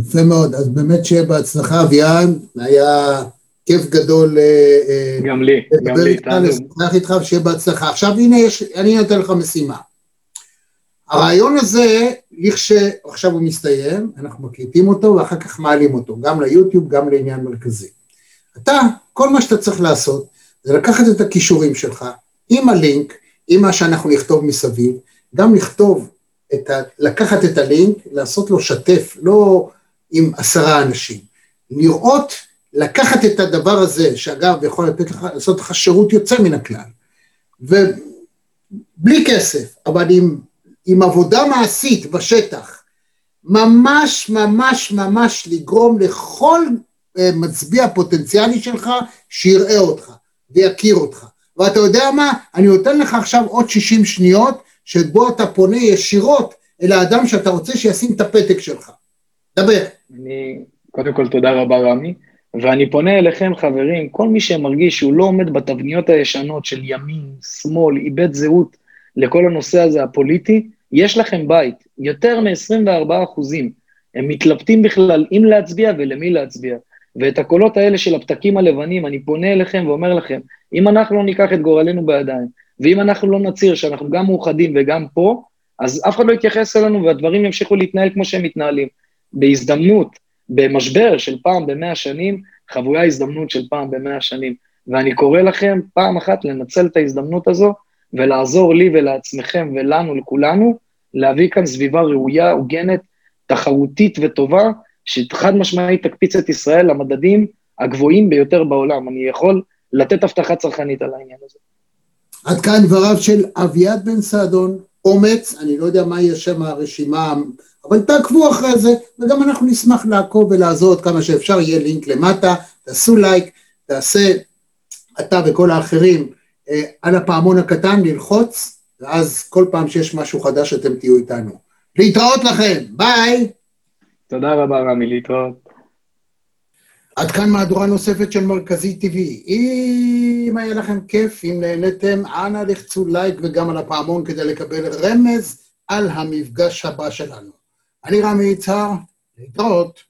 יפה מאוד, אז באמת שיהיה בהצלחה, אביען, היה כיף גדול. אה, אה, גם לי, גם לי, תענוג. לשוחח איתך ושיהיה בהצלחה. עכשיו הנה, יש, אני נותן לך משימה. הרעיון הזה, לכשעכשיו הוא מסתיים, אנחנו מקליטים אותו ואחר כך מעלים אותו, גם ליוטיוב, גם לעניין מרכזי. אתה, כל מה שאתה צריך לעשות, זה לקחת את הכישורים שלך, עם הלינק, עם מה שאנחנו נכתוב מסביב, גם לכתוב, את ה, לקחת את הלינק, לעשות לו שתף, לא עם עשרה אנשים. לראות, לקחת את הדבר הזה, שאגב יכול לתת לך, לעשות לך שירות יוצא מן הכלל, ובלי כסף, אבל עם, עם עבודה מעשית בשטח, ממש ממש ממש לגרום לכל אה, מצביע פוטנציאלי שלך שיראה אותך ויכיר אותך. ואתה יודע מה? אני נותן לך עכשיו עוד 60 שניות שבו אתה פונה ישירות אל האדם שאתה רוצה שישים את הפתק שלך. דבר. אני, קודם כל תודה רבה רמי, ואני פונה אליכם חברים, כל מי שמרגיש שהוא לא עומד בתבניות הישנות של ימין, שמאל, איבד זהות לכל הנושא הזה הפוליטי, יש לכם בית, יותר מ-24 אחוזים, הם מתלבטים בכלל אם להצביע ולמי להצביע. ואת הקולות האלה של הפתקים הלבנים, אני פונה אליכם ואומר לכם, אם אנחנו לא ניקח את גורלנו בידיים, ואם אנחנו לא נצהיר שאנחנו גם מאוחדים וגם פה, אז אף אחד לא יתייחס אלינו והדברים ימשיכו להתנהל כמו שהם מתנהלים. בהזדמנות, במשבר של פעם במאה שנים, חבויה הזדמנות של פעם במאה שנים. ואני קורא לכם פעם אחת לנצל את ההזדמנות הזו ולעזור לי ולעצמכם ולנו, לכולנו, להביא כאן סביבה ראויה, הוגנת, תחרותית וטובה, שחד משמעית תקפיץ את ישראל למדדים הגבוהים ביותר בעולם. אני יכול לתת הבטחה צרכנית על העניין הזה. עד כאן דבריו של אביעד בן סעדון, אומץ, אני לא יודע מה יהיה שם הרשימה, אבל תעקבו אחרי זה, וגם אנחנו נשמח לעקוב ולעזור עד כמה שאפשר, יהיה לינק למטה, תעשו לייק, תעשה אתה וכל האחרים על הפעמון הקטן ללחוץ, ואז כל פעם שיש משהו חדש אתם תהיו איתנו. להתראות לכם, ביי! תודה רבה רמי, להתראות. עד כאן מהדורה נוספת של מרכזי TV. אם היה לכם כיף, אם נהניתם, אנא לחצו לייק וגם על הפעמון כדי לקבל רמז על המפגש הבא שלנו. אני רמי יצהר, להתראות.